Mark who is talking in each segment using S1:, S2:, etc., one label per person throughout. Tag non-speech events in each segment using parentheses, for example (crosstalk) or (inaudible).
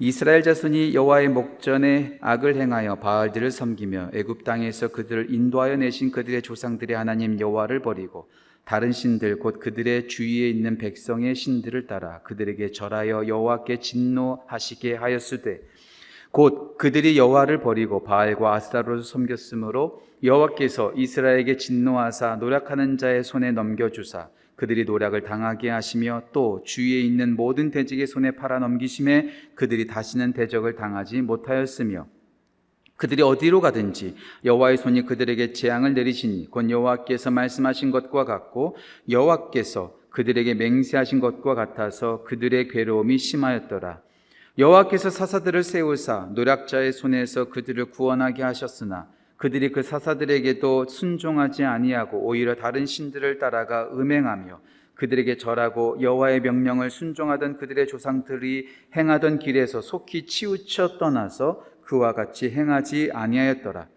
S1: 이스라엘 자손이 여호와의 목전에 악을 행하여 바알들을 섬기며 애굽 땅에서 그들을 인도하여 내신 그들의 조상들의 하나님 여호와를 버리고 다른 신들 곧 그들의 주위에 있는 백성의 신들을 따라 그들에게 절하여 여호와께 진노하시게 하였으되 곧 그들이 여호와를 버리고 바알과 아스타로를 섬겼으므로 여호와께서 이스라엘에게 진노하사 노력하는 자의 손에 넘겨 주사 그들이 노력을 당하게 하시며 또 주위에 있는 모든 대적의 손에 팔아 넘기심에 그들이 다시는 대적을 당하지 못하였으며 그들이 어디로 가든지 여호와의 손이 그들에게 재앙을 내리시니 곧 여호와께서 말씀하신 것과 같고 여호와께서 그들에게 맹세하신 것과 같아서 그들의 괴로움이 심하였더라. 여호와께서 사사들을 세우사 노략자의 손에서 그들을 구원하게 하셨으나 그들이 그 사사들에게도 순종하지 아니하고 오히려 다른 신들을 따라가 음행하며 그들에게 절하고 여호와의 명령을 순종하던 그들의 조상들이 행하던 길에서 속히 치우쳐 떠나서 그와 같이 행하지 아니하였더라.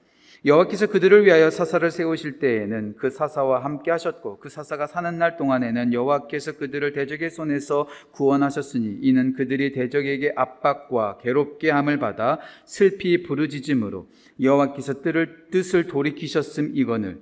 S1: 여호와께서 그들을 위하여 사사를 세우실 때에는 그 사사와 함께 하셨고 그 사사가 사는 날 동안에는 여호와께서 그들을 대적의 손에서 구원하셨으니 이는 그들이 대적에게 압박과 괴롭게 함을 받아 슬피 부르짖음으로 여호와께서 뜻을, 돌이키셨음 이거늘.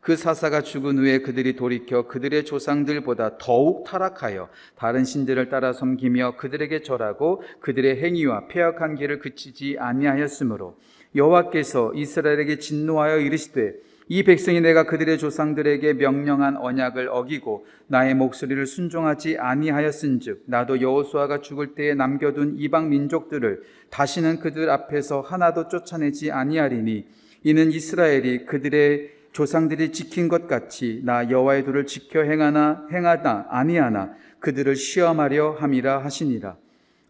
S1: 그 사사가 죽은 후에 그들이 돌이켜 그들의 조상들보다 더욱 타락하여 다른 신들을 따라 섬기며 그들에게 절하고 그들의 행위와 폐역한 길을 그치지 아니하였으므로 여호와께서 이스라엘에게 진노하여 이르시되 이 백성이 내가 그들의 조상들에게 명령한 언약을 어기고 나의 목소리를 순종하지 아니하였은즉 나도 여호수아가 죽을 때에 남겨둔 이방 민족들을 다시는 그들 앞에서 하나도 쫓아내지 아니하리니 이는 이스라엘이 그들의 조상들이 지킨 것 같이 나 여호와의 도를 지켜 행하나 행하다 아니하나 그들을 시험하려 함이라 하시니라.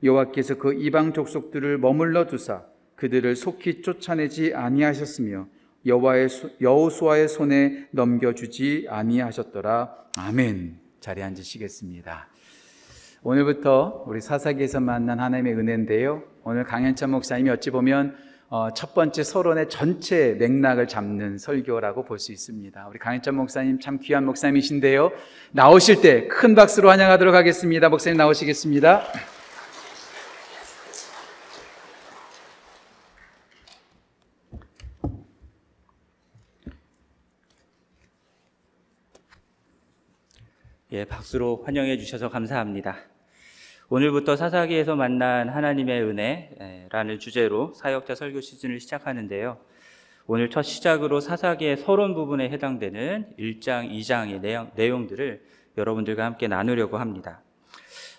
S1: 여호와께서 그 이방 족속들을 머물러 두사 그들을 속히 쫓아내지 아니하셨으며 여호와의 여호수아의 손에 넘겨주지 아니하셨더라. 아멘. 자리에 앉으시겠습니다. 오늘부터 우리 사사기에서 만난 하나님의 은혜인데요. 오늘 강현찬 목사님이 어찌 보면 어, 첫 번째 서론의 전체 맥락을 잡는 설교라고 볼 수 있습니다. 우리 강현찬 목사님 참 귀한 목사님이신데요. 나오실 때 큰 박수로 환영하도록 하겠습니다. 목사님 나오시겠습니다.
S2: 예, 박수로 환영해 주셔서 감사합니다. 오늘부터 사사기에서 만난 하나님의 은혜라는 주제로 사역자 설교 시즌을 시작하는데요. 오늘 첫 시작으로 사사기의 서론 부분에 해당되는 1장, 2장의 내용, 내용들을 여러분들과 함께 나누려고 합니다.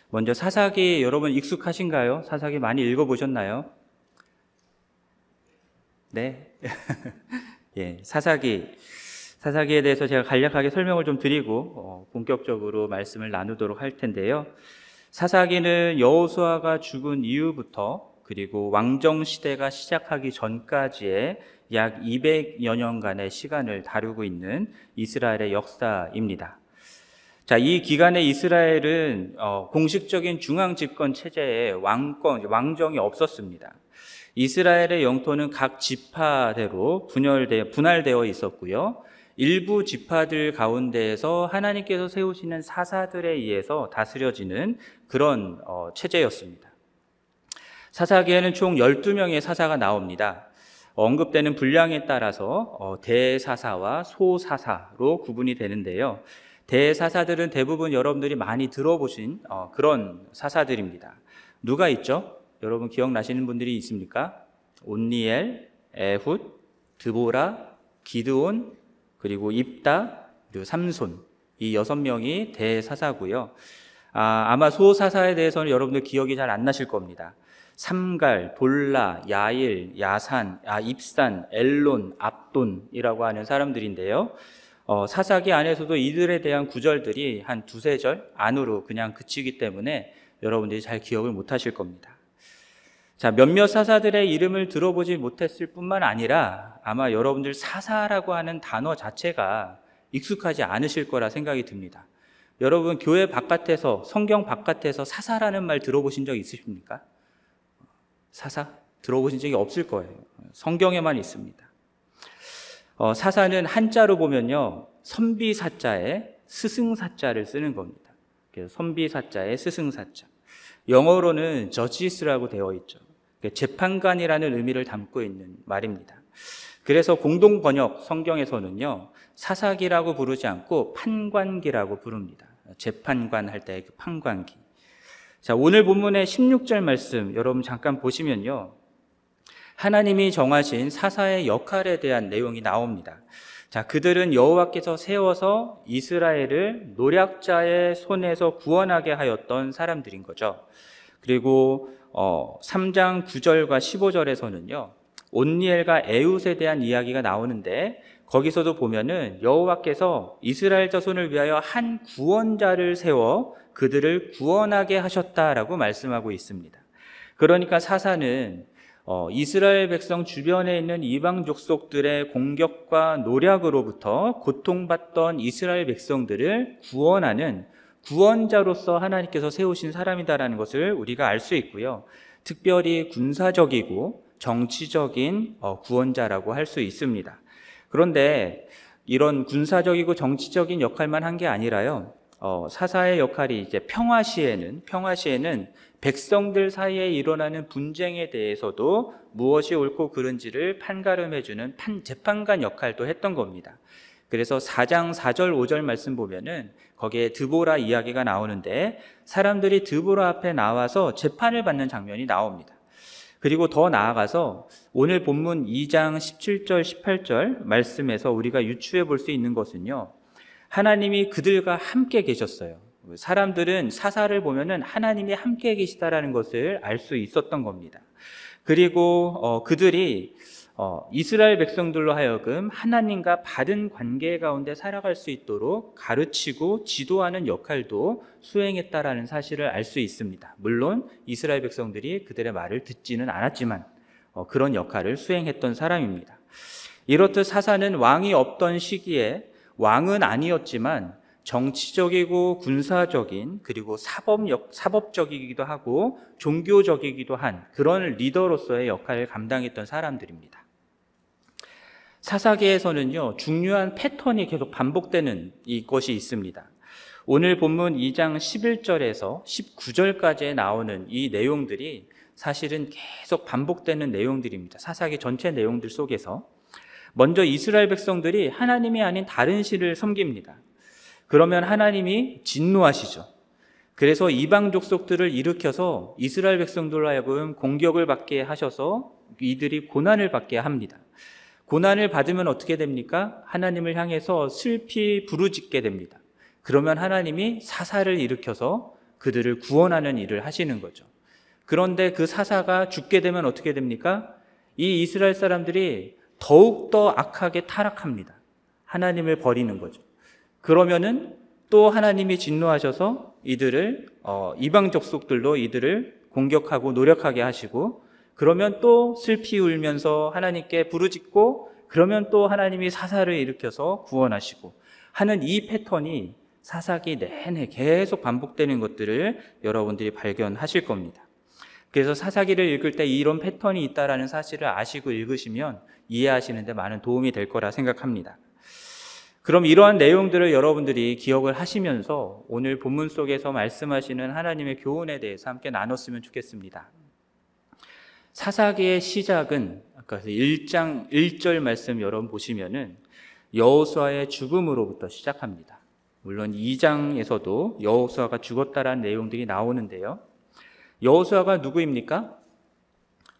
S2: 먼저 사사기 여러분 익숙하신가요? 사사기 많이 읽어보셨나요? 네. (laughs) 예, 사사기. 사사기에 대해서 제가 간략하게 설명을 좀 드리고 어, 본격적으로 말씀을 나누도록 할 텐데요. 사사기는 여호수아가 죽은 이후부터 그리고 왕정 시대가 시작하기 전까지의 약 200여 년간의 시간을 다루고 있는 이스라엘의 역사입니다. 자, 이 기간에 이스라엘은 어, 공식적인 중앙 집권 체제에 왕권, 왕정이 없었습니다. 이스라엘의 영토는 각 지파대로 분열되, 분할되어 있었고요. 일부 지파들 가운데에서 하나님께서 세우시는 사사들에 의해서 다스려지는 그런 어, 체제였습니다. 사사기에는 총 12명의 사사가 나옵니다. 언급되는 분량에 따라서 어, 대사사와 소사사로 구분이 되는데요. 대사사들은 대부분 여러분들이 많이 들어보신 어, 그런 사사들입니다. 누가 있죠? 여러분 기억나시는 분들이 있습니까? 온니엘, 에훗, 드보라, 기드온, 그리고 입다, 그리고 삼손 이 여섯 명이 대사사고요. 아, 아마 소사사에 대해서는 여러분들 기억이 잘 안 나실 겁니다. 삼갈, 돌라, 야일, 야산, 아, 입산, 엘론, 압돈이라고 하는 사람들인데요. 어, 사사기 안에서도 이들에 대한 구절들이 한 두세 절 안으로 그냥 그치기 때문에 여러분들이 잘 기억을 못 하실 겁니다. 자, 몇몇 사사들의 이름을 들어보지 못했을 뿐만 아니라 아마 여러분들 사사라고 하는 단어 자체가 익숙하지 않으실 거라 생각이 듭니다. 여러분 교회 바깥에서 성경 바깥에서 사사라는 말 들어보신 적 있으십니까? 사사 들어보신 적이 없을 거예요. 성경에만 있습니다. 어, 사사는 한자로 보면요 선비사자에 스승사자를 쓰는 겁니다. 선비사자에 스승사자. 영어로는 judges라고 되어 있죠. 재판관이라는 의미를 담고 있는 말입니다. 그래서 공동 번역 성경에서는요, 사사기라고 부르지 않고 판관기라고 부릅니다. 재판관 할 때 그 판관기. 자, 오늘 본문의 16절 말씀 여러분 잠깐 보시면요. 하나님이 정하신 사사의 역할에 대한 내용이 나옵니다. 자, 그들은 여호와께서 세워서 이스라엘을 노략자의 손에서 구원하게 하였던 사람들인 거죠. 그리고 어, 3장 9절과 15절에서는요. 온니엘과 에웃에 대한 이야기가 나오는데 거기서도 보면은 여호와께서 이스라엘 자손을 위하여 한 구원자를 세워 그들을 구원하게 하셨다라고 말씀하고 있습니다. 그러니까 사사는 어, 이스라엘 백성 주변에 있는 이방 족속들의 공격과 노략으로부터 고통받던 이스라엘 백성들을 구원하는 구원자로서 하나님께서 세우신 사람이다라는 것을 우리가 알 수 있고요. 특별히 군사적이고 정치적인 어, 구원자라고 할 수 있습니다. 그런데 이런 군사적이고 정치적인 역할만 한 게 아니라요. 어, 사사의 역할이 이제 평화 시에는 평화 시에는 백성들 사이에 일어나는 분쟁에 대해서도 무엇이 옳고 그른지를 판가름해주는 판, 재판관 역할도 했던 겁니다. 그래서 4장 4절 5절 말씀 보면은 거기에 드보라 이야기가 나오는데 사람들이 드보라 앞에 나와서 재판을 받는 장면이 나옵니다. 그리고 더 나아가서 오늘 본문 2장 17절 18절 말씀에서 우리가 유추해 볼 수 있는 것은요. 하나님이 그들과 함께 계셨어요. 사람들은 사사를 보면은 하나님이 함께 계시다라는 것을 알 수 있었던 겁니다. 그리고 어, 그들이 어, 이스라엘 백성들로 하여금 하나님과 바른 관계 가운데 살아갈 수 있도록 가르치고 지도하는 역할도 수행했다라는 사실을 알 수 있습니다. 물론 이스라엘 백성들이 그들의 말을 듣지는 않았지만 어, 그런 역할을 수행했던 사람입니다. 이렇듯 사사는 왕이 없던 시기에 왕은 아니었지만 정치적이고 군사적인 그리고 사법역, 사법적이기도 하고 종교적이기도 한 그런 리더로서의 역할을 감당했던 사람들입니다. 사사계에서는요, 중요한 패턴이 계속 반복되는 이것이 있습니다. 오늘 본문 2장 11절에서 19절까지 나오는 이 내용들이 사실은 계속 반복되는 내용들입니다. 사사기 전체 내용들 속에서. 먼저 이스라엘 백성들이 하나님이 아닌 다른 신을 섬깁니다. 그러면 하나님이 진노하시죠. 그래서 이방 족속들을 일으켜서 이스라엘 백성들로 하여금 공격을 받게 하셔서 이들이 고난을 받게 합니다. 고난을 받으면 어떻게 됩니까? 하나님을 향해서 슬피 부르짖게 됩니다. 그러면 하나님이 사사를 일으켜서 그들을 구원하는 일을 하시는 거죠. 그런데 그 사사가 죽게 되면 어떻게 됩니까? 이 이스라엘 사람들이 더욱더 악하게 타락합니다. 하나님을 버리는 거죠. 그러면은 또 하나님이 진노하셔서 이들을 어, 이방 족속들로 이들을 공격하고 노력하게 하시고 그러면 또 슬피 울면서 하나님께 부르짖고 그러면 또 하나님이 사사를 일으켜서 구원하시고 하는 이 패턴이 사사기 내내 계속 반복되는 것들을 여러분들이 발견하실 겁니다. 그래서 사사기를 읽을 때 이런 패턴이 있다라는 사실을 아시고 읽으시면 이해하시는데 많은 도움이 될 거라 생각합니다. 그럼 이러한 내용들을 여러분들이 기억을 하시면서 오늘 본문 속에서 말씀하시는 하나님의 교훈에 대해서 함께 나눴으면 좋겠습니다. 사사기의 시작은 아까 1장 1절 말씀 여러분 보시면은 여호수아의 죽음으로부터 시작합니다. 물론 2장에서도 여호수아가 죽었다라는 내용들이 나오는데요. 여호수아가 누구입니까?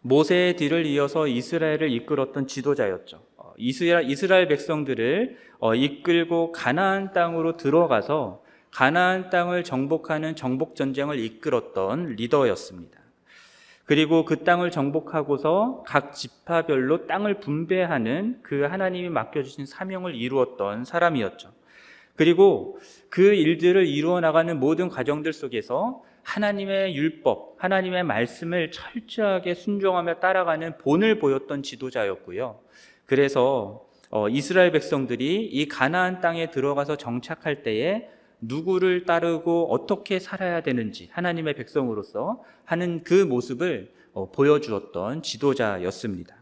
S2: 모세의 뒤를 이어서 이스라엘을 이끌었던 지도자였죠. 어, 이스라엘, 이스라엘 백성들을 어, 이끌고 가나안 땅으로 들어가서 가나안 땅을 정복하는 정복 전쟁을 이끌었던 리더였습니다. 그리고 그 땅을 정복하고서 각 지파별로 땅을 분배하는 그 하나님이 맡겨주신 사명을 이루었던 사람이었죠. 그리고 그 일들을 이루어 나가는 모든 과정들 속에서 하나님의 율법, 하나님의 말씀을 철저하게 순종하며 따라가는 본을 보였던 지도자였고요. 그래서 어, 이스라엘 백성들이 이 가나안 땅에 들어가서 정착할 때에 누구를 따르고 어떻게 살아야 되는지 하나님의 백성으로서 하는 그 모습을 어, 보여주었던 지도자였습니다.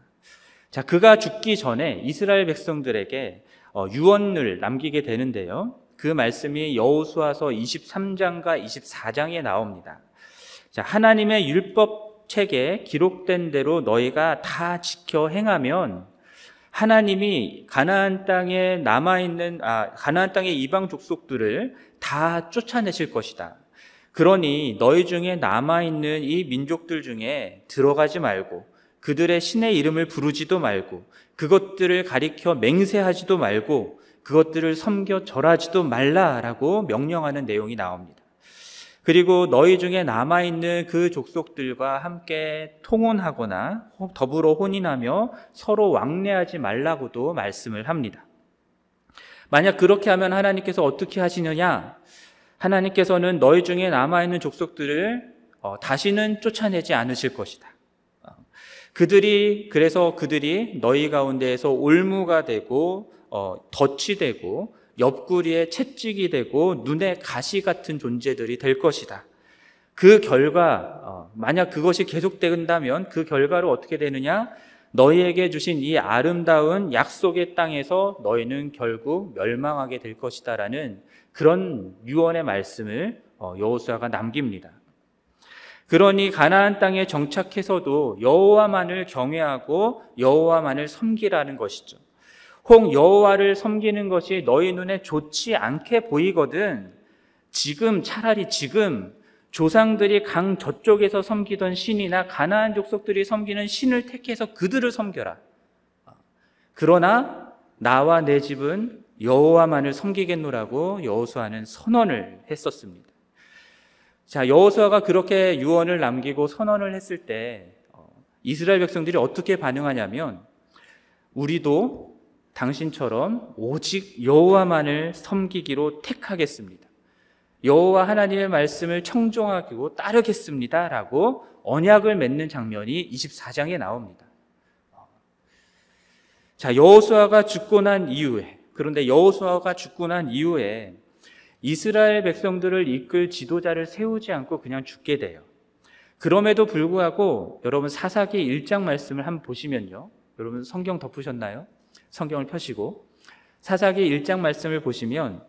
S2: 자, 그가 죽기 전에 이스라엘 백성들에게 어, 유언을 남기게 되는데요. 그 말씀이 여호수아서 23장과 24장에 나옵니다. 자, 하나님의 율법 책에 기록된 대로 너희가 다 지켜 행하면 하나님이 가나안 땅에 남아 있는 아 가나안 땅의 이방 족속들을 다 쫓아내실 것이다. 그러니 너희 중에 남아 있는 이 민족들 중에 들어가지 말고 그들의 신의 이름을 부르지도 말고 그것들을 가리켜 맹세하지도 말고 그것들을 섬겨 절하지도 말라라고 명령하는 내용이 나옵니다. 그리고 너희 중에 남아있는 그 족속들과 함께 통혼하거나 더불어 혼인하며 서로 왕래하지 말라고도 말씀을 합니다. 만약 그렇게 하면 하나님께서 어떻게 하시느냐? 하나님께서는 너희 중에 남아있는 족속들을 어, 다시는 쫓아내지 않으실 것이다. 어, 그들이, 그래서 그들이 너희 가운데에서 올무가 되고, 어, 덫이 되고, 옆구리에 채찍이 되고 눈에 가시 같은 존재들이 될 것이다. 그 결과 어, 만약 그것이 계속된다면 그 결과로 어떻게 되느냐? 너희에게 주신 이 아름다운 약속의 땅에서 너희는 결국 멸망하게 될 것이다라는 그런 유언의 말씀을 어, 여호수아가 남깁니다. 그러니 가나안 땅에 정착해서도 여호와만을 경외하고 여호와만을 섬기라는 것이죠. 혹 여호와를 섬기는 것이 너희 눈에 좋지 않게 보이거든 지금 차라리 지금 조상들이 강 저쪽에서 섬기던 신이나 가나안 족속들이 섬기는 신을 택해서 그들을 섬겨라. 그러나 나와 내 집은 여호와만을 섬기겠노라고 여호수아는 선언을 했었습니다. 자, 여호수아가 그렇게 유언을 남기고 선언을 했을 때 어, 이스라엘 백성들이 어떻게 반응하냐면 우리도 당신처럼 오직 여호와만을 섬기기로 택하겠습니다. 여호와 하나님의 말씀을 청종하고 따르겠습니다라고 언약을 맺는 장면이 24장에 나옵니다. 자, 여호수아가 죽고 난 이후에 그런데 여호수아가 죽고 난 이후에 이스라엘 백성들을 이끌 지도자를 세우지 않고 그냥 죽게 돼요. 그럼에도 불구하고 여러분 사사기 1장 말씀을 한번 보시면요. 여러분 성경 덮으셨나요? 성경을 펴시고 사사기 1장 말씀을 보시면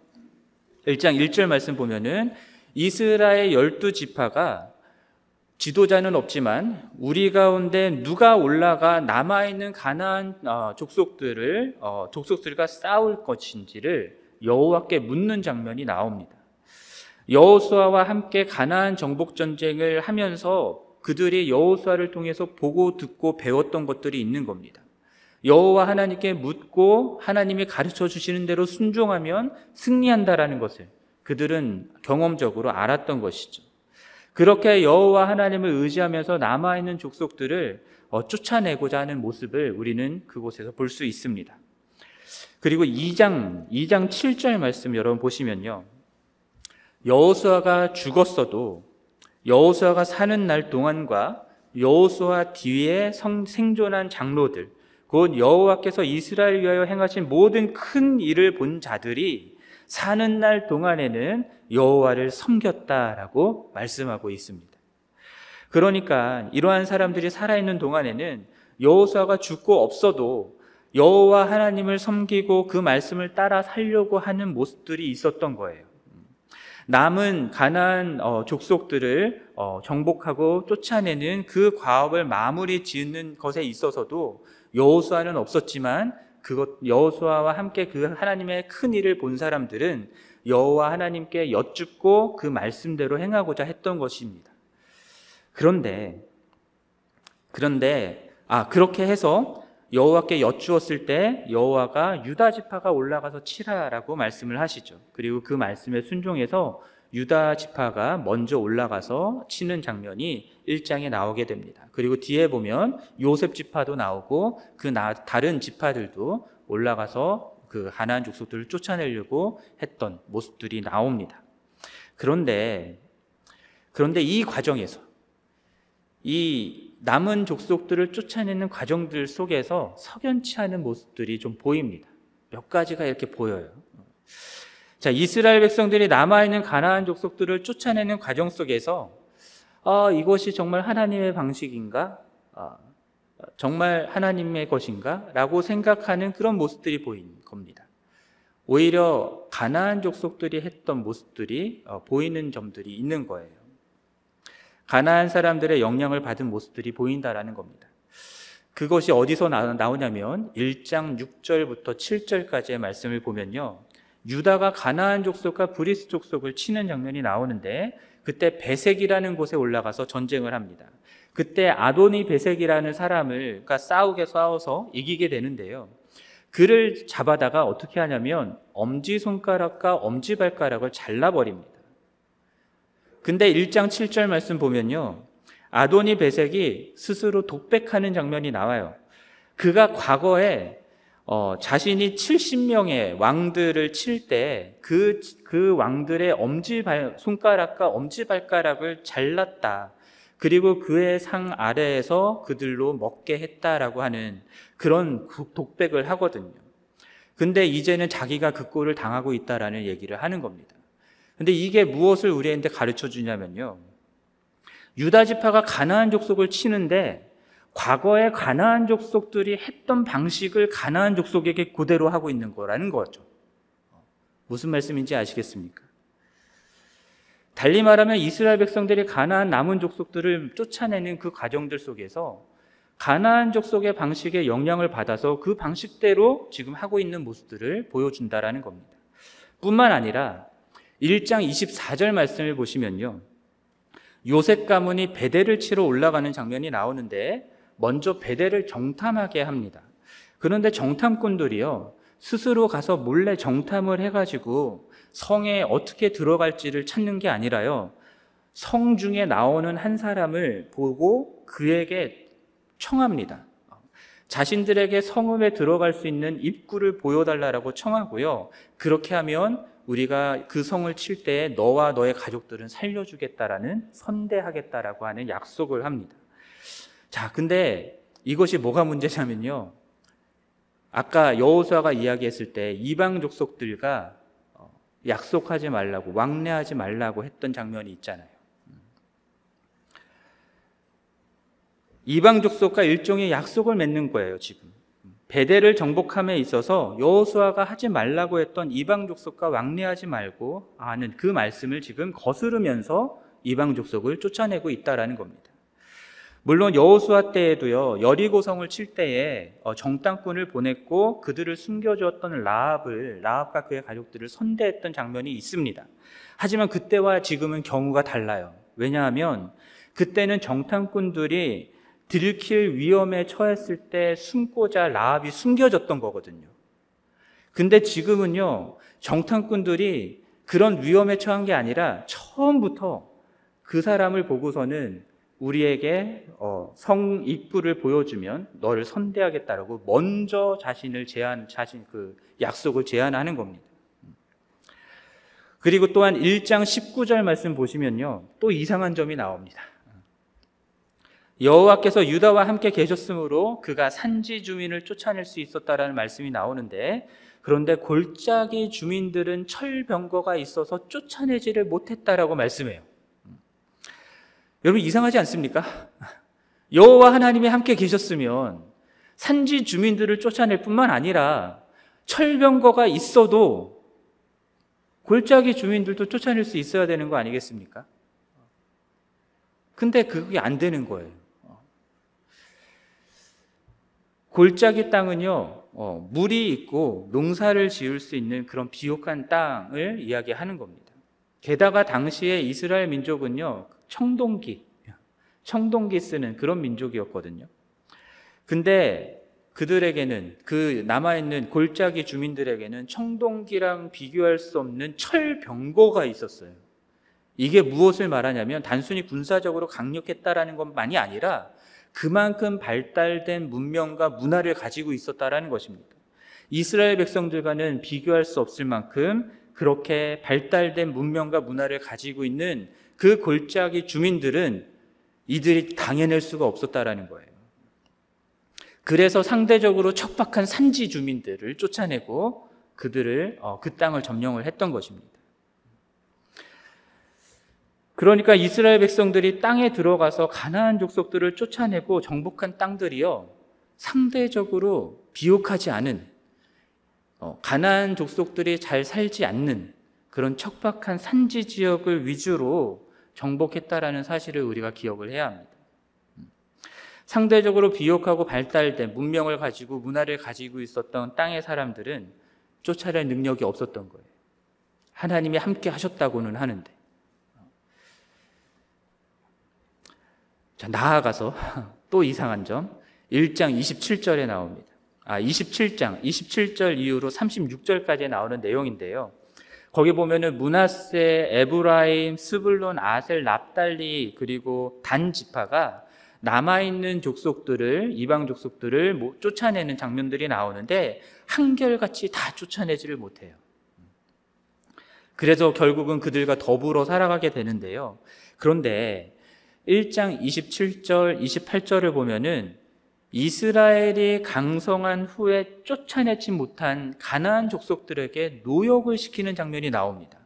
S2: 1장 1절 말씀 보면은 이스라엘 열두 지파가 지도자는 없지만 우리 가운데 누가 올라가 남아 있는 가나안 어, 족속들을 어, 족속들과 싸울 것인지를 여호와께 묻는 장면이 나옵니다. 여호수아와 함께 가나안 정복 전쟁을 하면서 그들이 여호수아를 통해서 보고 듣고 배웠던 것들이 있는 겁니다. 여호와 하나님께 묻고 하나님이 가르쳐 주시는 대로 순종하면 승리한다라는 것을 그들은 경험적으로 알았던 것이죠. 그렇게 여호와 하나님을 의지하면서 남아 있는 족속들을 어, 쫓아내고자 하는 모습을 우리는 그곳에서 볼 수 있습니다. 그리고 2장 2장 7절 말씀 여러분 보시면요. 여호수아가 죽었어도 여호수아가 사는 날 동안과 여호수아 뒤에 성, 생존한 장로들 곧 여호와께서 이스라엘 위하여 행하신 모든 큰 일을 본 자들이 사는 날 동안에는 여호와를 섬겼다라고 말씀하고 있습니다. 그러니까 이러한 사람들이 살아있는 동안에는 여호수아가 죽고 없어도 여호와 하나님을 섬기고 그 말씀을 따라 살려고 하는 모습들이 있었던 거예요. 남은 가나안 어, 족속들을 어, 정복하고 쫓아내는 그 과업을 마무리 짓는 것에 있어서도 여호수아는 없었지만 그것 여호수아와 함께 그 하나님의 큰 일을 본 사람들은 여호와 하나님께 여쭙고 그 말씀대로 행하고자 했던 것입니다. 그런데 그런데 아 그렇게 해서 여호와께 여쭈었을 때 여호와가 유다 지파가 올라가서 치라라고 말씀을 하시죠. 그리고 그 말씀에 순종해서 유다 지파가 먼저 올라가서 치는 장면이 1장에 나오게 됩니다. 그리고 뒤에 보면 요셉 지파도 나오고 그 다른 지파들도 올라가서 그 하나안 족속들을 쫓아내려고 했던 모습들이 나옵니다. 그런데 그런데 이 과정에서 이 남은 족속들을 쫓아내는 과정들 속에서 석연치 않은 모습들이 좀 보입니다. 몇 가지가 이렇게 보여요. 자, 이스라엘 백성들이 남아있는 가나안 족속들을 쫓아내는 과정 속에서 아, 이것이 정말 하나님의 방식인가? 아, 정말 하나님의 것인가? 라고 생각하는 그런 모습들이 보인 겁니다. 오히려 가나안 족속들이 했던 모습들이 어, 보이는 점들이 있는 거예요. 가나안 사람들의 영향을 받은 모습들이 보인다라는 겁니다. 그것이 어디서 나- 나오냐면 1장 6절부터 7절까지의 말씀을 보면요. 유다가 가나안 족속과 브리스 족속을 치는 장면이 나오는데 그때 베섹이라는 곳에 올라가서 전쟁을 합니다. 그때 아도니 베섹이라는 사람을 그러니까 싸우게 싸워서 이기게 되는데요. 그를 잡아다가 어떻게 하냐면 엄지 손가락과 엄지 발가락을 잘라 버립니다. 근데 1장 7절 말씀 보면요. 아도니 베색이 스스로 독백하는 장면이 나와요. 그가 과거에 어, 자신이 70명의 왕들을 칠 때 그 그 왕들의 엄지 발, 손가락과 엄지 발가락을 잘랐다. 그리고 그의 상 아래에서 그들로 먹게 했다라고 하는 그런 독백을 하거든요. 근데 이제는 자기가 그 꼴을 당하고 있다라는 얘기를 하는 겁니다. 근데 이게 무엇을 우리한테 가르쳐 주냐면요. 유다 지파가 가나안 족속을 치는데 과거의 가나안 족속들이 했던 방식을 가나안 족속에게 그대로 하고 있는 거라는 거죠. 무슨 말씀인지 아시겠습니까? 달리 말하면 이스라엘 백성들이 가나안 남은 족속들을 쫓아내는 그 과정들 속에서 가나안 족속의 방식에 영향을 받아서 그 방식대로 지금 하고 있는 모습들을 보여준다라는 겁니다. 뿐만 아니라 1장 24절 말씀을 보시면요. 요셉 가문이 베델을 치러 올라가는 장면이 나오는데 먼저 베델을 정탐하게 합니다. 그런데 정탐꾼들이요. 스스로 가서 몰래 정탐을 해가지고 성에 어떻게 들어갈지를 찾는 게 아니라요. 성 중에 나오는 한 사람을 보고 그에게 청합니다. 자신들에게 성읍에 들어갈 수 있는 입구를 보여달라고 청하고요. 그렇게 하면 우리가 그 성을 칠 때 너와 너의 가족들은 살려주겠다라는 선대하겠다라고 하는 약속을 합니다. 자, 근데 이것이 뭐가 문제냐면요. 아까 여호수아가 이야기했을 때 이방 족속들과 어, 약속하지 말라고 왕래하지 말라고 했던 장면이 있잖아요. 이방 족속과 일종의 약속을 맺는 거예요, 지금. 베델을 정복함에 있어서 여호수아가 하지 말라고 했던 이방 족속과 왕래하지 말고 하는 그 말씀을 지금 거스르면서 이방 족속을 쫓아내고 있다라는 겁니다. 물론 여호수아 때에도요 여리고성을 칠 때에 어, 정탐꾼을 보냈고 그들을 숨겨주었던 라합을 라합과 그의 가족들을 선대했던 장면이 있습니다. 하지만 그때와 지금은 경우가 달라요. 왜냐하면 그때는 정탐꾼들이 들킬 위험에 처했을 때 숨고자 라합이 숨겨졌던 거거든요. 근데 지금은요 정탐꾼들이 그런 위험에 처한 게 아니라 처음부터 그 사람을 보고서는 우리에게 어, 성 입구를 보여주면 너를 선대하겠다라고 먼저 자신을 제안 자신 그 약속을 제안하는 겁니다. 그리고 또한 1장 19절 말씀 보시면요. 또 이상한 점이 나옵니다. 여호와께서 유다와 함께 계셨으므로 그가 산지 주민을 쫓아낼 수 있었다라는 말씀이 나오는데 그런데 골짜기 주민들은 철병거가 있어서 쫓아내지를 못했다라고 말씀해요. 여러분 이상하지 않습니까? 여호와 하나님이 함께 계셨으면 산지 주민들을 쫓아낼 뿐만 아니라 철병거가 있어도 골짜기 주민들도 쫓아낼 수 있어야 되는 거 아니겠습니까? 근데 그게 안 되는 거예요. 골짜기 땅은요, 어, 물이 있고 농사를 지을 수 있는 그런 비옥한 땅을 이야기하는 겁니다. 게다가 당시에 이스라엘 민족은요, 청동기, 청동기 쓰는 그런 민족이었거든요. 근데 그들에게는 그 남아있는 골짜기 주민들에게는 청동기랑 비교할 수 없는 철병고가 있었어요. 이게 무엇을 말하냐면 단순히 군사적으로 강력했다라는 것만이 아니라 그만큼 발달된 문명과 문화를 가지고 있었다라는 것입니다. 이스라엘 백성들과는 비교할 수 없을 만큼 그렇게 발달된 문명과 문화를 가지고 있는 그 골짜기 주민들은 이들이 당해낼 수가 없었다라는 거예요. 그래서 상대적으로 척박한 산지 주민들을 쫓아내고 그들을 어, 그 땅을 점령을 했던 것입니다. 그러니까 이스라엘 백성들이 땅에 들어가서 가나안 족속들을 쫓아내고 정복한 땅들이요 상대적으로 비옥하지 않은 어, 가나안 족속들이 잘 살지 않는 그런 척박한 산지 지역을 위주로 정복했다라는 사실을 우리가 기억을 해야 합니다. 상대적으로 비옥하고 발달된 문명을 가지고 문화를 가지고 있었던 땅의 사람들은 쫓아낼 능력이 없었던 거예요. 하나님이 함께 하셨다고는 하는데. 자, 나아가서 (laughs) 또 이상한 점. 1장 27절에 나옵니다. 아, 27장, 27절 이후로 36절까지 나오는 내용인데요. 거기 보면은 문하세, 에브라임, 스불론, 아셀, 납달리 그리고 단 지파가 남아 있는 족속들을 이방 족속들을 뭐 쫓아내는 장면들이 나오는데 한결같이 다 쫓아내지를 못해요. 그래서 결국은 그들과 더불어 살아가게 되는데요. 그런데 1장 27절, 28절을 보면은 이스라엘이 강성한 후에 쫓아내지 못한 가나안 족속들에게 노역을 시키는 장면이 나옵니다.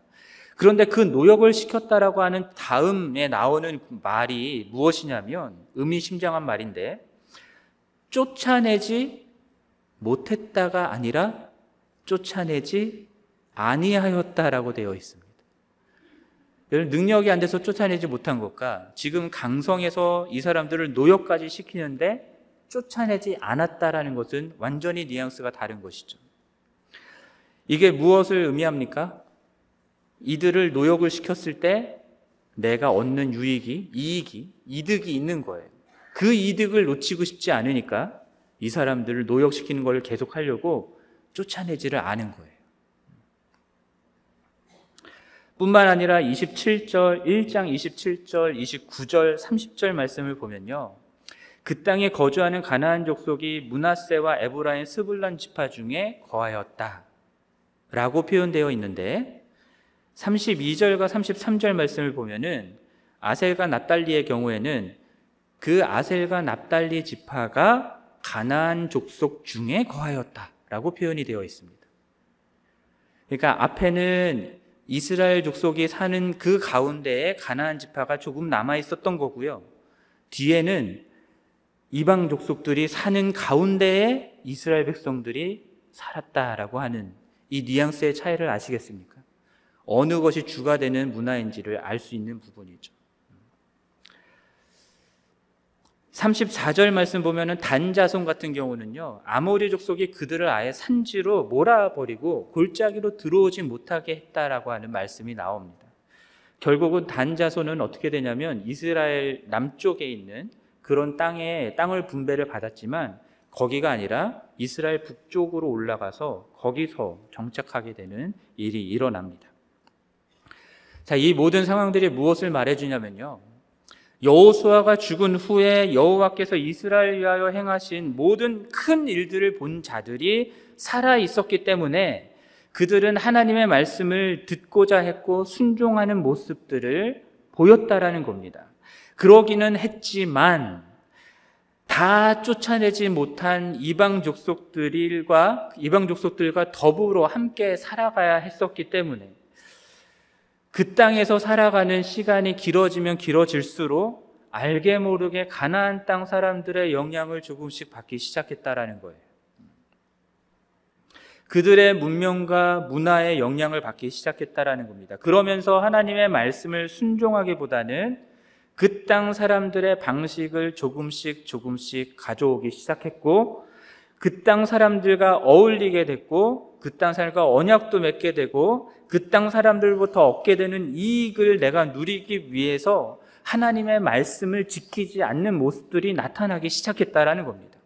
S2: 그런데 그 노역을 시켰다라고 하는 다음에 나오는 말이 무엇이냐면 의미심장한 말인데 쫓아내지 못했다가 아니라 쫓아내지 아니하였다라고 되어 있습니다. 능력이 안 돼서 쫓아내지 못한 것과 지금 강성에서 이 사람들을 노역까지 시키는데 쫓아내지 않았다라는 것은 완전히 뉘앙스가 다른 것이죠. 이게 무엇을 의미합니까? 이들을 노역을 시켰을 때 내가 얻는 유익이, 이익이, 이득이 있는 거예요. 그 이득을 놓치고 싶지 않으니까 이 사람들을 노역시키는 걸 계속 하려고 쫓아내지를 않은 거예요. 뿐만 아니라 27절, 1장 27절, 29절, 30절 말씀을 보면요. 그 땅에 거주하는 가나안 족속이 문하세와 에브라임 스불란 지파 중에 거하였다. 라고 표현되어 있는데 32절과 33절 말씀을 보면은 아셀과 납달리의 경우에는 그 아셀과 납달리 지파가 가나안 족속 중에 거하였다라고 표현이 되어 있습니다. 그러니까 앞에는 이스라엘 족속이 사는 그 가운데에 가나안 지파가 조금 남아 있었던 거고요. 뒤에는 이방 족속들이 사는 가운데에 이스라엘 백성들이 살았다라고 하는 이 뉘앙스의 차이를 아시겠습니까? 어느 것이 주가 되는 문화인지를 알 수 있는 부분이죠. 34절 말씀 보면은 단자손 같은 경우는요, 아모리 족속이 그들을 아예 산지로 몰아버리고 골짜기로 들어오지 못하게 했다라고 하는 말씀이 나옵니다. 결국은 단자손은 어떻게 되냐면 이스라엘 남쪽에 있는 그런 땅에 땅을 분배를 받았지만 거기가 아니라 이스라엘 북쪽으로 올라가서 거기서 정착하게 되는 일이 일어납니다. 자, 이 모든 상황들이 무엇을 말해 주냐면요. 여호수아가 죽은 후에 여호와께서 이스라엘 위하여 행하신 모든 큰 일들을 본 자들이 살아 있었기 때문에 그들은 하나님의 말씀을 듣고자 했고 순종하는 모습들을 보였다라는 겁니다. 그러기는 했지만 다 쫓아내지 못한 이방 족속들과 이방 족속들과 더불어 함께 살아가야 했었기 때문에 그 땅에서 살아가는 시간이 길어지면 길어질수록 알게 모르게 가나안 땅 사람들의 영향을 조금씩 받기 시작했다라는 거예요. 그들의 문명과 문화의 영향을 받기 시작했다라는 겁니다. 그러면서 하나님의 말씀을 순종하기보다는 그 땅 사람들의 방식을 조금씩 조금씩 가져오기 시작했고 그 땅 사람들과 어울리게 됐고 그 땅 사람과 언약도 맺게 되고 그 땅 사람들부터 얻게 되는 이익을 내가 누리기 위해서 하나님의 말씀을 지키지 않는 모습들이 나타나기 시작했다라는 겁니다.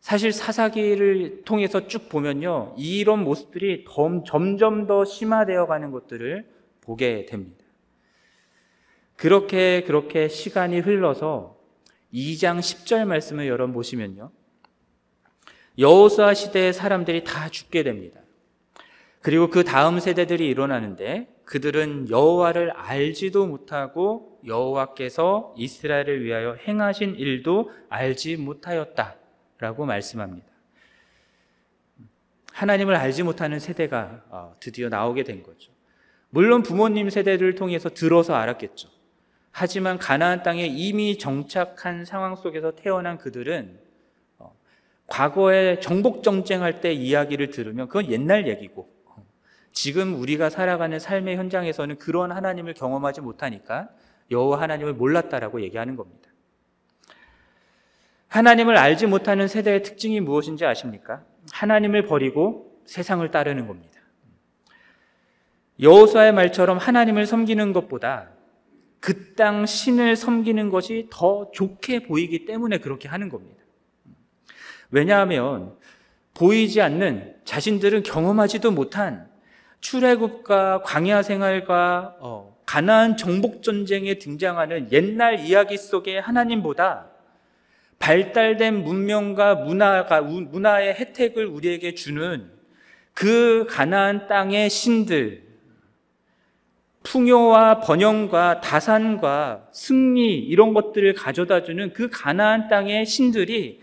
S2: 사실 사사기를 통해서 쭉 보면요. 이런 모습들이 점점 더 심화되어 가는 것들을 보게 됩니다. 그렇게 그렇게 시간이 흘러서 2장 10절 말씀을 열어 보시면요. 여호수아 시대의 사람들이 다 죽게 됩니다. 그리고 그 다음 세대들이 일어나는데 그들은 여호와를 알지도 못하고 여호와께서 이스라엘을 위하여 행하신 일도 알지 못하였다라고 말씀합니다. 하나님을 알지 못하는 세대가 어, 드디어 나오게 된 거죠. 물론 부모님 세대를 통해서 들어서 알았겠죠. 하지만 가나안 땅에 이미 정착한 상황 속에서 태어난 그들은 어, 과거에 정복 정쟁할 때 이야기를 들으면 그건 옛날 얘기고 지금 우리가 살아가는 삶의 현장에서는 그런 하나님을 경험하지 못하니까 여호와 하나님을 몰랐다라고 얘기하는 겁니다. 하나님을 알지 못하는 세대의 특징이 무엇인지 아십니까? 하나님을 버리고 세상을 따르는 겁니다. 여호수아의 말처럼 하나님을 섬기는 것보다 그 땅 신을 섬기는 것이 더 좋게 보이기 때문에 그렇게 하는 겁니다. 왜냐하면 보이지 않는 자신들은 경험하지도 못한 출애굽과 광야 생활과 어, 가나안 정복 전쟁에 등장하는 옛날 이야기 속의 하나님보다 발달된 문명과 문화가 문화의 혜택을 우리에게 주는 그 가나안 땅의 신들 풍요와 번영과 다산과 승리 이런 것들을 가져다 주는 그 가나안 땅의 신들이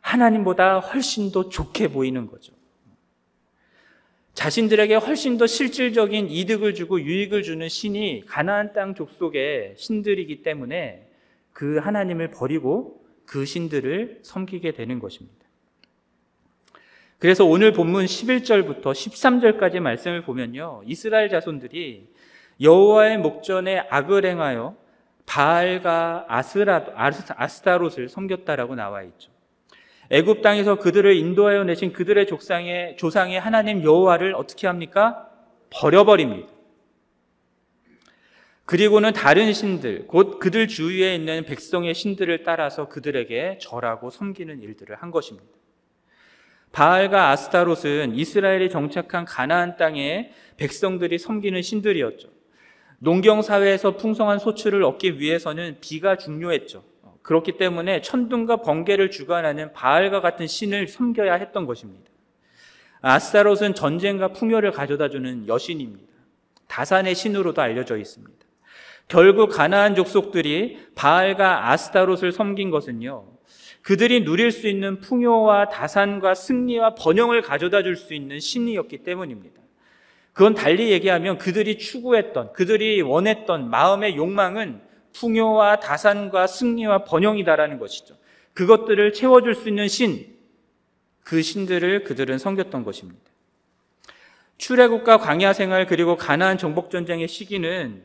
S2: 하나님보다 훨씬 더 좋게 보이는 거죠. 자신들에게 훨씬 더 실질적인 이득을 주고 유익을 주는 신이 가나안 땅 족속의 신들이기 때문에 그 하나님을 버리고 그 신들을 섬기게 되는 것입니다. 그래서 오늘 본문 11절부터 13절까지 말씀을 보면요. 이스라엘 자손들이 여호와의 목전에 악을 행하여 바알과 아스라, 아스타롯을 섬겼다라고 나와 있죠. 애굽 땅에서 그들을 인도하여 내신 그들의 조상의 조상의 하나님 여호와를 어떻게 합니까? 버려버립니다. 그리고는 다른 신들, 곧 그들 주위에 있는 백성의 신들을 따라서 그들에게 절하고 섬기는 일들을 한 것입니다. 바알과 아스타롯은 이스라엘이 정착한 가나안 땅에 백성들이 섬기는 신들이었죠. 농경 사회에서 풍성한 소출을 얻기 위해서는 비가 중요했죠. 그렇기 때문에 천둥과 번개를 주관하는 바알과 같은 신을 섬겨야 했던 것입니다. 아스타롯은 전쟁과 풍요를 가져다 주는 여신입니다. 다산의 신으로도 알려져 있습니다. 결국 가나안 족속들이 바알과 아스타롯을 섬긴 것은요. 그들이 누릴 수 있는 풍요와 다산과 승리와 번영을 가져다 줄 수 있는 신이었기 때문입니다. 그건 달리 얘기하면 그들이 추구했던, 그들이 원했던 마음의 욕망은 풍요와 다산과 승리와 번영이다라는 것이죠. 그것들을 채워줄 수 있는 신, 그 신들을 그들은 섬겼던 것입니다. 출애굽과 광야 생활 그리고 가나안 정복 전쟁의 시기는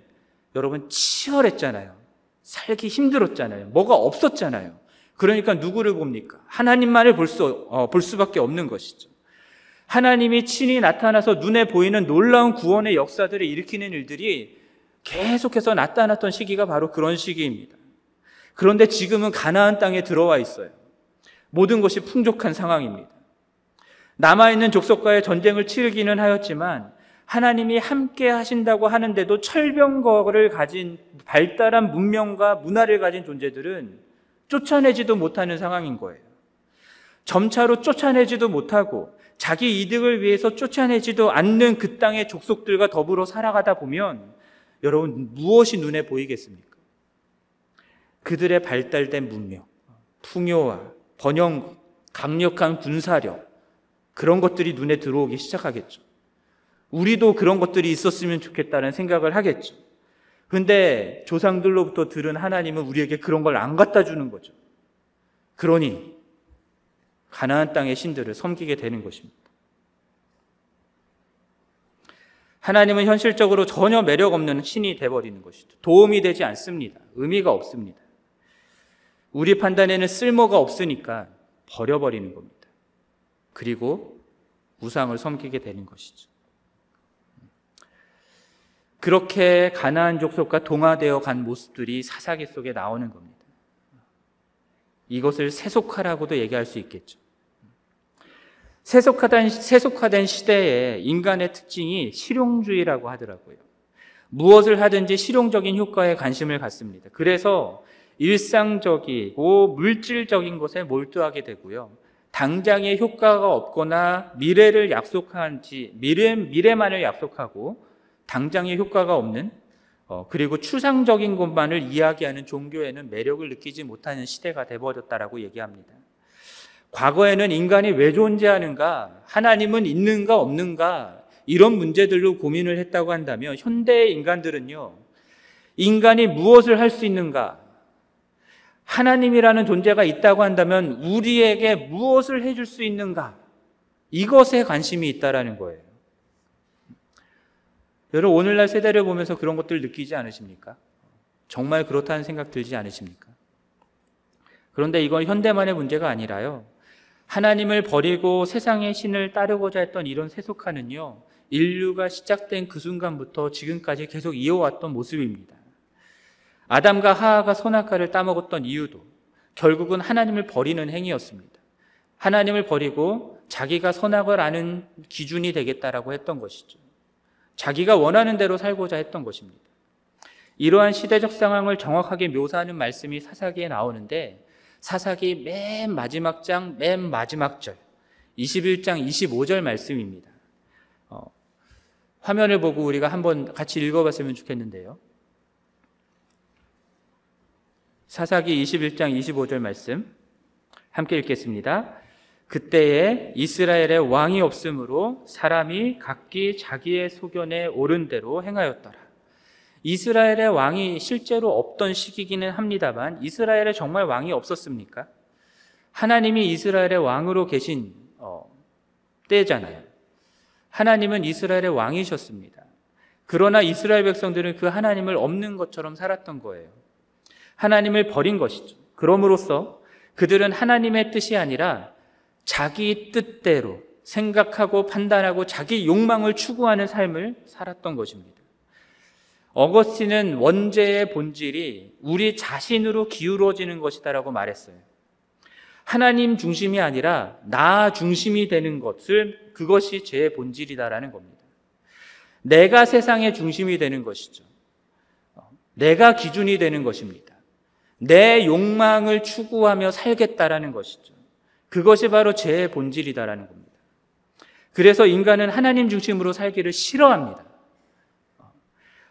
S2: 여러분 치열했잖아요. 살기 힘들었잖아요. 뭐가 없었잖아요. 그러니까 누구를 봅니까? 하나님만을 볼 수, 어, 볼 수밖에 없는 것이죠. 하나님이 친히 나타나서 눈에 보이는 놀라운 구원의 역사들을 일으키는 일들이 계속해서 나타났던 시기가 바로 그런 시기입니다. 그런데 지금은 가나안 땅에 들어와 있어요. 모든 것이 풍족한 상황입니다. 남아있는 족속과의 전쟁을 치르기는 하였지만 하나님이 함께 하신다고 하는데도 철병거를 가진 발달한 문명과 문화를 가진 존재들은 쫓아내지도 못하는 상황인 거예요. 점차로 쫓아내지도 못하고 자기 이득을 위해서 쫓아내지도 않는 그 땅의 족속들과 더불어 살아가다 보면 여러분 무엇이 눈에 보이겠습니까? 그들의 발달된 문명, 풍요와 번영, 강력한 군사력 그런 것들이 눈에 들어오기 시작하겠죠. 우리도 그런 것들이 있었으면 좋겠다는 생각을 하겠죠. 근데 조상들로부터 들은 하나님은 우리에게 그런 걸 안 갖다 주는 거죠. 그러니 가나안 땅의 신들을 섬기게 되는 것입니다. 하나님은 현실적으로 전혀 매력 없는 신이 되어버리는 것이죠. 도움이 되지 않습니다. 의미가 없습니다. 우리 판단에는 쓸모가 없으니까 버려버리는 겁니다. 그리고 우상을 섬기게 되는 것이죠. 그렇게 가나안 족속과 동화되어 간 모습들이 사사기 속에 나오는 겁니다. 이것을 세속화라고도 얘기할 수 있겠죠. 세속화된, 세속화된 시대에 인간의 특징이 실용주의라고 하더라고요. 무엇을 하든지 실용적인 효과에 관심을 갖습니다. 그래서 일상적이고 물질적인 것에 몰두하게 되고요. 당장의 효과가 없거나 미래를 약속한지 미래 미래만을 약속하고 당장의 효과가 없는 어, 그리고 추상적인 것만을 이야기하는 종교에는 매력을 느끼지 못하는 시대가 되버렸다라고 얘기합니다. 과거에는 인간이 왜 존재하는가, 하나님은 있는가 없는가 이런 문제들로 고민을 했다고 한다면 현대의 인간들은요, 인간이 무엇을 할 수 있는가, 하나님이라는 존재가 있다고 한다면 우리에게 무엇을 해줄 수 있는가, 이것에 관심이 있다라는 거예요. 여러분 오늘날 세대를 보면서 그런 것들 느끼지 않으십니까? 정말 그렇다는 생각 들지 않으십니까? 그런데 이건 현대만의 문제가 아니라요. 하나님을 버리고 세상의 신을 따르고자 했던 이런 세속화는요. 인류가 시작된 그 순간부터 지금까지 계속 이어왔던 모습입니다. 아담과 하하가 선악과를 따먹었던 이유도 결국은 하나님을 버리는 행위였습니다. 하나님을 버리고 자기가 선악을 아는 기준이 되겠다라고 했던 것이죠. 자기가 원하는 대로 살고자 했던 것입니다. 이러한 시대적 상황을 정확하게 묘사하는 말씀이 사사기에 나오는데 사사기 맨 마지막 장, 맨 마지막 절, 21장 25절 말씀입니다. 어, 화면을 보고 우리가 한번 같이 읽어봤으면 좋겠는데요. 사사기 21장 25절 말씀 함께 읽겠습니다. 그때에 이스라엘의 왕이 없으므로 사람이 각기 자기의 소견에 옳은 대로 행하였더라. 이스라엘의 왕이 실제로 없던 시기기는 합니다만 이스라엘에 정말 왕이 없었습니까? 하나님이 이스라엘의 왕으로 계신 어, 때잖아요. 하나님은 이스라엘의 왕이셨습니다. 그러나 이스라엘 백성들은 그 하나님을 없는 것처럼 살았던 거예요. 하나님을 버린 것이죠. 그럼으로써 그들은 하나님의 뜻이 아니라 자기 뜻대로 생각하고 판단하고 자기 욕망을 추구하는 삶을 살았던 것입니다. 어거스틴은 원죄의 본질이 우리 자신으로 기울어지는 것이다라고 말했어요. 하나님 중심이 아니라 나 중심이 되는 것을 그것이 죄의 본질이다라는 겁니다. 내가 세상의 중심이 되는 것이죠. 내가 기준이 되는 것입니다. 내 욕망을 추구하며 살겠다라는 것이죠. 그것이 바로 죄의 본질이다라는 겁니다. 그래서 인간은 하나님 중심으로 살기를 싫어합니다.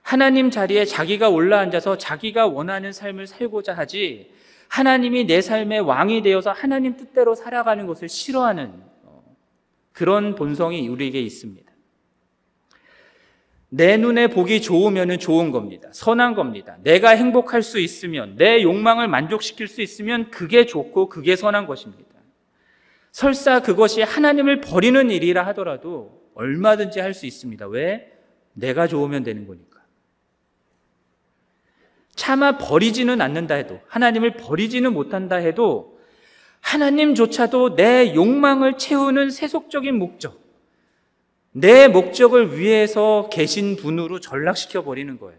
S2: 하나님 자리에 자기가 올라앉아서 자기가 원하는 삶을 살고자 하지 하나님이 내 삶의 왕이 되어서 하나님 뜻대로 살아가는 것을 싫어하는 그런 본성이 우리에게 있습니다. 내 눈에 보기 좋으면 좋은 겁니다. 선한 겁니다. 내가 행복할 수 있으면, 내 욕망을 만족시킬 수 있으면 그게 좋고 그게 선한 것입니다. 설사 그것이 하나님을 버리는 일이라 하더라도 얼마든지 할 수 있습니다. 왜? 내가 좋으면 되는 거니까. 차마 버리지는 않는다 해도, 하나님을 버리지는 못한다 해도, 하나님조차도 내 욕망을 채우는 세속적인 목적, 내 목적을 위해서 계신 분으로 전락시켜 버리는 거예요.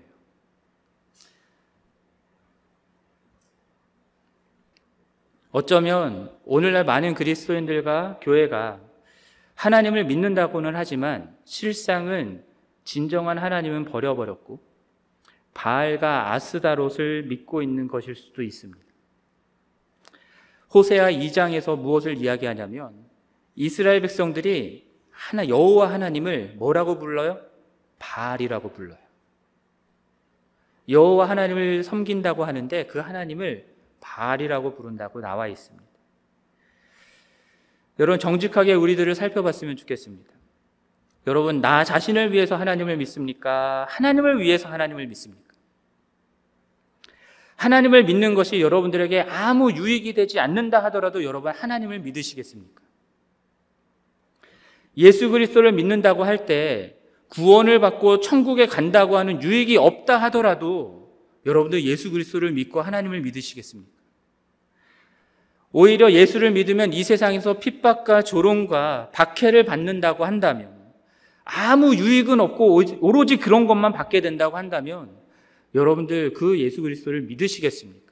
S2: 어쩌면 오늘날 많은 그리스도인들과 교회가 하나님을 믿는다고는 하지만 실상은 진정한 하나님은 버려버렸고 바알과 아스다롯을 믿고 있는 것일 수도 있습니다. 호세아 2장에서 무엇을 이야기하냐면 이스라엘 백성들이 하나 여호와 하나님을 뭐라고 불러요? 바알이라고 불러요. 여호와 하나님을 섬긴다고 하는데 그 하나님을 바알이라고 부른다고 나와 있습니다. 여러분 정직하게 우리들을 살펴봤으면 좋겠습니다. 여러분 나 자신을 위해서 하나님을 믿습니까? 하나님을 위해서 하나님을 믿습니까? 하나님을 믿는 것이 여러분들에게 아무 유익이 되지 않는다 하더라도 여러분 하나님을 믿으시겠습니까? 예수 그리스도를 믿는다고 할 때 구원을 받고 천국에 간다고 하는 유익이 없다 하더라도 여러분들 예수 그리스도를 믿고 하나님을 믿으시겠습니까? 오히려 예수를 믿으면 이 세상에서 핍박과 조롱과 박해를 받는다고 한다면 아무 유익은 없고 오로지 그런 것만 받게 된다고 한다면 여러분들 그 예수 그리스도를 믿으시겠습니까?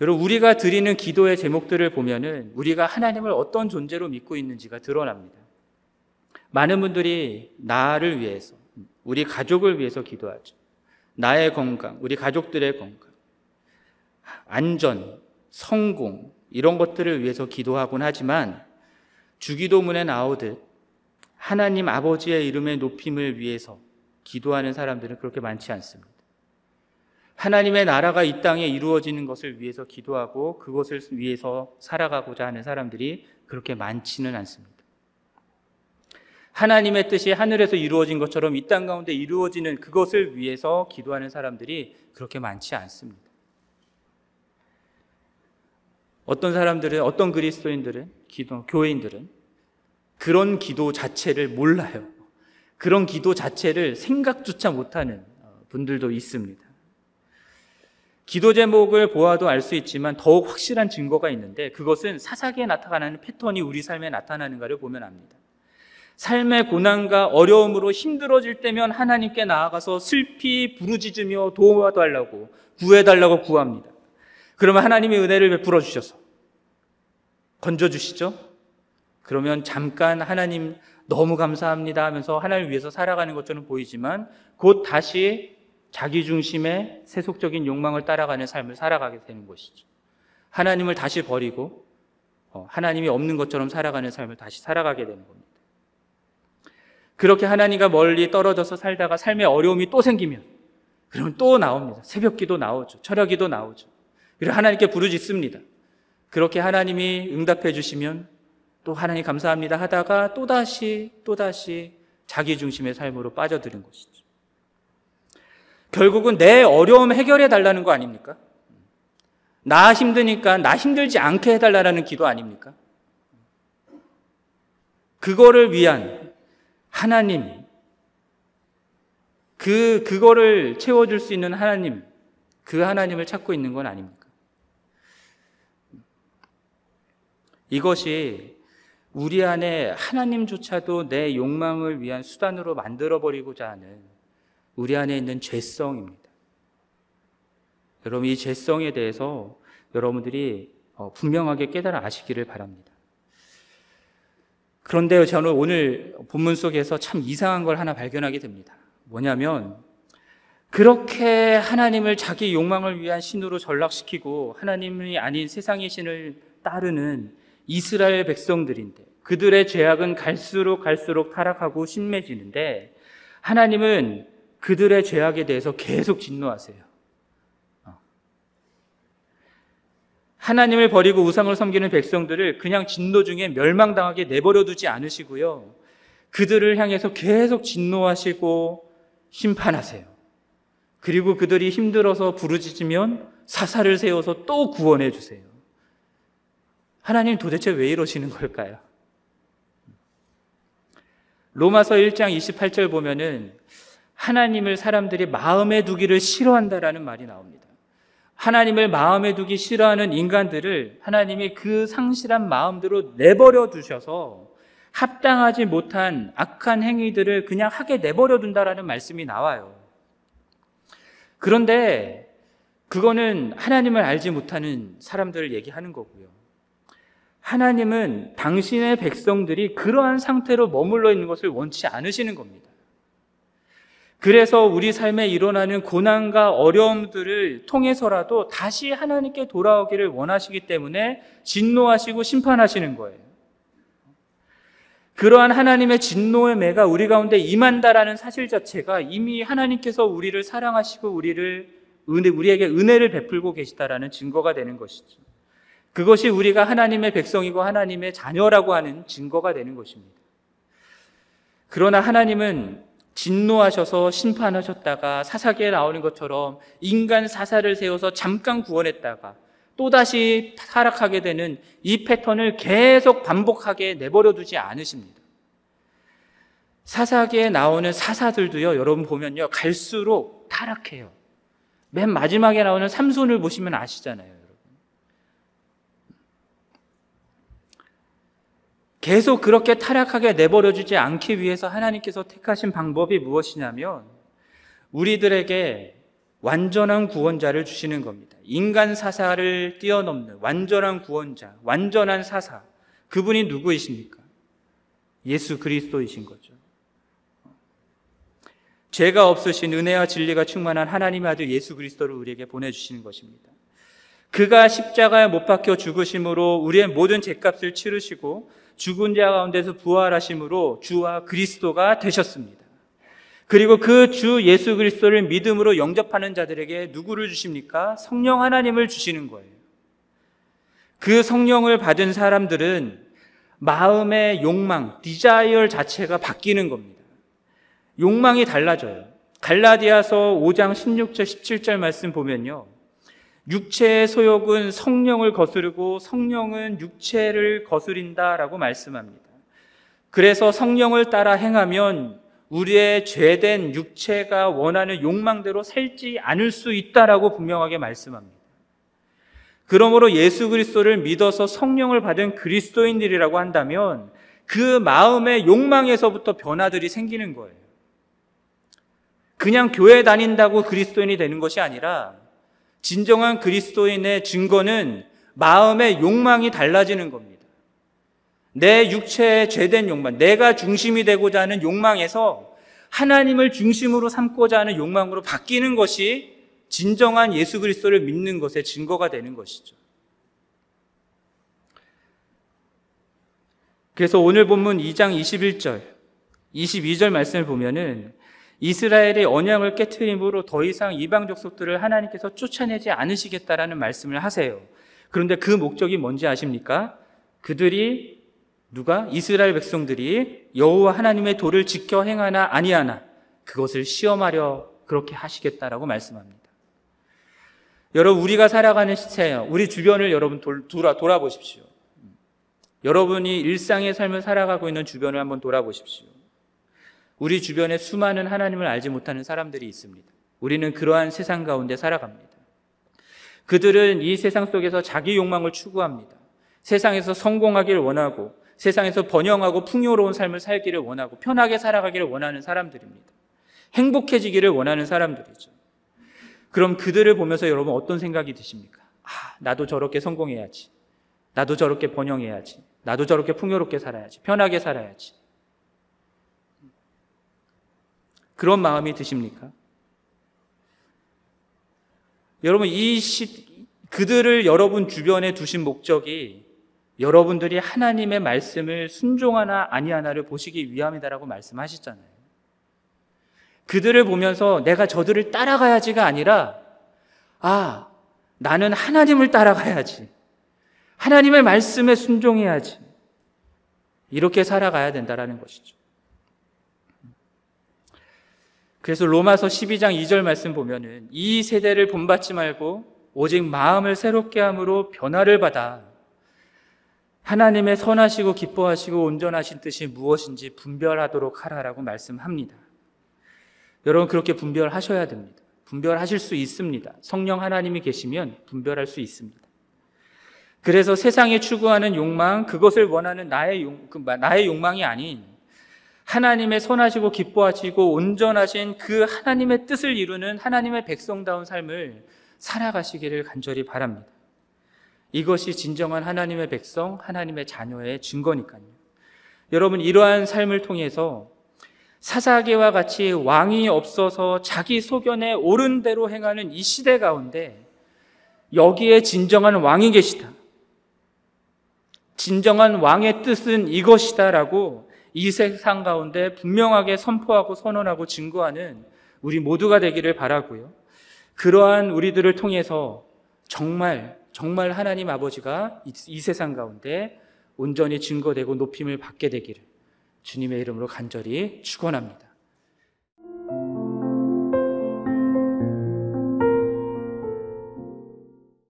S2: 여러분 우리가 드리는 기도의 제목들을 보면은 우리가 하나님을 어떤 존재로 믿고 있는지가 드러납니다. 많은 분들이 나를 위해서, 우리 가족을 위해서 기도하죠. 나의 건강, 우리 가족들의 건강, 안전, 성공 이런 것들을 위해서 기도하곤 하지만 주기도문에 나오듯 하나님 아버지의 이름의 높임을 위해서 기도하는 사람들은 그렇게 많지 않습니다. 하나님의 나라가 이 땅에 이루어지는 것을 위해서 기도하고 그것을 위해서 살아가고자 하는 사람들이 그렇게 많지는 않습니다. 하나님의 뜻이 하늘에서 이루어진 것처럼 이 땅 가운데 이루어지는 그것을 위해서 기도하는 사람들이 그렇게 많지 않습니다. 어떤 사람들은, 어떤 그리스도인들은, 기도, 교회인들은 그런 기도 자체를 몰라요. 그런 기도 자체를 생각조차 못하는 어, 분들도 있습니다. 기도 제목을 보아도 알 수 있지만 더욱 확실한 증거가 있는데 그것은 사사기에 나타나는 패턴이 우리 삶에 나타나는가를 보면 압니다. 삶의 고난과 어려움으로 힘들어질 때면 하나님께 나아가서 슬피 부르짖으며 도와달라고 구해달라고 구합니다. 그러면 하나님이 은혜를 베풀어 주셔서 건져 주시죠? 그러면 잠깐 하나님 너무 감사합니다 하면서 하나님을 위해서 살아가는 것처럼 보이지만 곧 다시 자기 중심의 세속적인 욕망을 따라가는 삶을 살아가게 되는 것이죠. 하나님을 다시 버리고 어, 하나님이 없는 것처럼 살아가는 삶을 다시 살아가게 되는 겁니다. 그렇게 하나님과 멀리 떨어져서 살다가 삶의 어려움이 또 생기면 그러면 또 나옵니다. 새벽기도 나오죠. 철학기도 나오죠. 그리고 하나님께 부르짖습니다. 그렇게 하나님이 응답해 주시면 또 하나님 감사합니다 하다가 또다시 또다시 자기 중심의 삶으로 빠져드는 것이죠. 결국은 내 어려움 해결해 달라는 거 아닙니까? 나 힘드니까 나 힘들지 않게 해달라는 기도 아닙니까? 그거를 위한 하나님, 그, 그거를 채워줄 수 있는 하나님, 그 하나님을 찾고 있는 건 아닙니까? 이것이 우리 안에 하나님조차도 내 욕망을 위한 수단으로 만들어버리고자 하는 우리 안에 있는 죄성입니다. 여러분, 이 죄성에 대해서 여러분들이 어, 분명하게 깨달아 아시기를 바랍니다. 그런데 저는 오늘 본문 속에서 참 이상한 걸 하나 발견하게 됩니다. 뭐냐면, 그렇게 하나님을 자기 욕망을 위한 신으로 전락시키고 하나님이 아닌 세상의 신을 따르는 이스라엘 백성들인데 그들의 죄악은 갈수록 갈수록 타락하고 심해지는데 하나님은 그들의 죄악에 대해서 계속 진노하세요. 어. 하나님을 버리고 우상을 섬기는 백성들을 그냥 진노 중에 멸망당하게 내버려 두지 않으시고요. 그들을 향해서 계속 진노하시고 심판하세요. 그리고 그들이 힘들어서 부르짖으면 사사를 세워서 또 구원해 주세요. 하나님 도대체 왜 이러시는 걸까요? 로마서 1장 28절 보면은 하나님을 사람들이 마음에 두기를 싫어한다라는 말이 나옵니다. 하나님을 마음에 두기 싫어하는 인간들을 하나님이 그 상실한 마음대로 내버려 두셔서 합당하지 못한 악한 행위들을 그냥 하게 내버려 둔다라는 말씀이 나와요. 그런데 그거는 하나님을 알지 못하는 사람들을 얘기하는 거고요. 하나님은 당신의 백성들이 그러한 상태로 머물러 있는 것을 원치 않으시는 겁니다. 그래서 우리 삶에 일어나는 고난과 어려움들을 통해서라도 다시 하나님께 돌아오기를 원하시기 때문에 진노하시고 심판하시는 거예요. 그러한 하나님의 진노의 매가 우리 가운데 임한다라는 사실 자체가 이미 하나님께서 우리를 사랑하시고 우리를 은혜, 우리에게 은혜를 베풀고 계시다라는 증거가 되는 것이죠. 그것이 우리가 하나님의 백성이고 하나님의 자녀라고 하는 증거가 되는 것입니다. 그러나 하나님은 진노하셔서 심판하셨다가 사사기에 나오는 것처럼 인간 사사를 세워서 잠깐 구원했다가 또다시 타락하게 되는 이 패턴을 계속 반복하게 내버려 두지 않으십니다. 사사기에 나오는 사사들도요, 여러분 보면요, 갈수록 타락해요. 맨 마지막에 나오는 삼손을 보시면 아시잖아요. 계속 그렇게 타락하게 내버려 주지 않기 위해서 하나님께서 택하신 방법이 무엇이냐면 우리들에게 완전한 구원자를 주시는 겁니다. 인간 사사를 뛰어넘는 완전한 구원자, 완전한 사사. 그분이 누구이십니까? 예수 그리스도이신 거죠. 죄가 없으신 은혜와 진리가 충만한 하나님의 아들 예수 그리스도를 우리에게 보내주시는 것입니다. 그가 십자가에 못 박혀 죽으심으로 우리의 모든 죄값을 치르시고 죽은 자 가운데서 부활하심으로 주와 그리스도가 되셨습니다. 그리고 그 주 예수 그리스도를 믿음으로 영접하는 자들에게 누구를 주십니까? 성령 하나님을 주시는 거예요. 그 성령을 받은 사람들은 마음의 욕망, desire 자체가 바뀌는 겁니다. 욕망이 달라져요. 갈라디아서 5장 16절 17절 말씀 보면요. 육체의 소욕은 성령을 거스르고 성령은 육체를 거스린다라고 말씀합니다. 그래서 성령을 따라 행하면 우리의 죄된 육체가 원하는 욕망대로 살지 않을 수 있다라고 분명하게 말씀합니다. 그러므로 예수 그리스도를 믿어서 성령을 받은 그리스도인들이라고 한다면 그 마음의 욕망에서부터 변화들이 생기는 거예요. 그냥 교회 다닌다고 그리스도인이 되는 것이 아니라 진정한 그리스도인의 증거는 마음의 욕망이 달라지는 겁니다. 내 육체의 죄된 욕망, 내가 중심이 되고자 하는 욕망에서 하나님을 중심으로 삼고자 하는 욕망으로 바뀌는 것이 진정한 예수 그리스도를 믿는 것의 증거가 되는 것이죠. 그래서 오늘 본문 2장 21절, 22절 말씀을 보면은 이스라엘의 언약을 깨뜨림으로 더 이상 이방 족속들을 하나님께서 쫓아내지 않으시겠다라는 말씀을 하세요. 그런데 그 목적이 뭔지 아십니까? 그들이 누가 이스라엘 백성들이 여호와 하나님의 도를 지켜 행하나 아니하나 그것을 시험하려 그렇게 하시겠다라고 말씀합니다. 여러분 우리가 살아가는 시체, 우리 주변을 여러분 돌, 돌아 돌아보십시오. 여러분이 일상의 삶을 살아가고 있는 주변을 한번 돌아보십시오. 우리 주변에 수많은 하나님을 알지 못하는 사람들이 있습니다. 우리는 그러한 세상 가운데 살아갑니다. 그들은 이 세상 속에서 자기 욕망을 추구합니다. 세상에서 성공하기를 원하고 세상에서 번영하고 풍요로운 삶을 살기를 원하고 편하게 살아가기를 원하는 사람들입니다. 행복해지기를 원하는 사람들이죠. 그럼 그들을 보면서 여러분 어떤 생각이 드십니까? 아, 나도 저렇게 성공해야지. 나도 저렇게 번영해야지. 나도 저렇게 풍요롭게 살아야지. 편하게 살아야지. 그런 마음이 드십니까? 여러분, 이 시, 그들을 여러분 주변에 두신 목적이 여러분들이 하나님의 말씀을 순종하나 아니하나를 보시기 위함이다라고 말씀하셨잖아요. 그들을 보면서 내가 저들을 따라가야지가 아니라, 아, 나는 하나님을 따라가야지. 하나님의 말씀에 순종해야지. 이렇게 살아가야 된다라는 것이죠. 그래서 로마서 12장 2절 말씀 보면은 이 세대를 본받지 말고 오직 마음을 새롭게 함으로 변화를 받아 하나님의 선하시고 기뻐하시고 온전하신 뜻이 무엇인지 분별하도록 하라라고 말씀합니다. 여러분 그렇게 분별하셔야 됩니다. 분별하실 수 있습니다. 성령 하나님이 계시면 분별할 수 있습니다. 그래서 세상에 추구하는 욕망, 그것을 원하는 나의 용, 그 나의 욕망이 아닌 하나님의 선하시고 기뻐하시고 온전하신 그 하나님의 뜻을 이루는 하나님의 백성다운 삶을 살아가시기를 간절히 바랍니다. 이것이 진정한 하나님의 백성, 하나님의 자녀의 증거니까요. 여러분, 이러한 삶을 통해서 사사계와 같이 왕이 없어서 자기 소견에 옳은 대로 행하는 이 시대 가운데 여기에 진정한 왕이 계시다. 진정한 왕의 뜻은 이것이다라고 이 세상 가운데 분명하게 선포하고 선언하고 증거하는 우리 모두가 되기를 바라고요. 그러한 우리들을 통해서 정말 정말 하나님 아버지가 이, 이 세상 가운데 온전히 증거되고 높임을 받게 되기를 주님의 이름으로 간절히 축원합니다.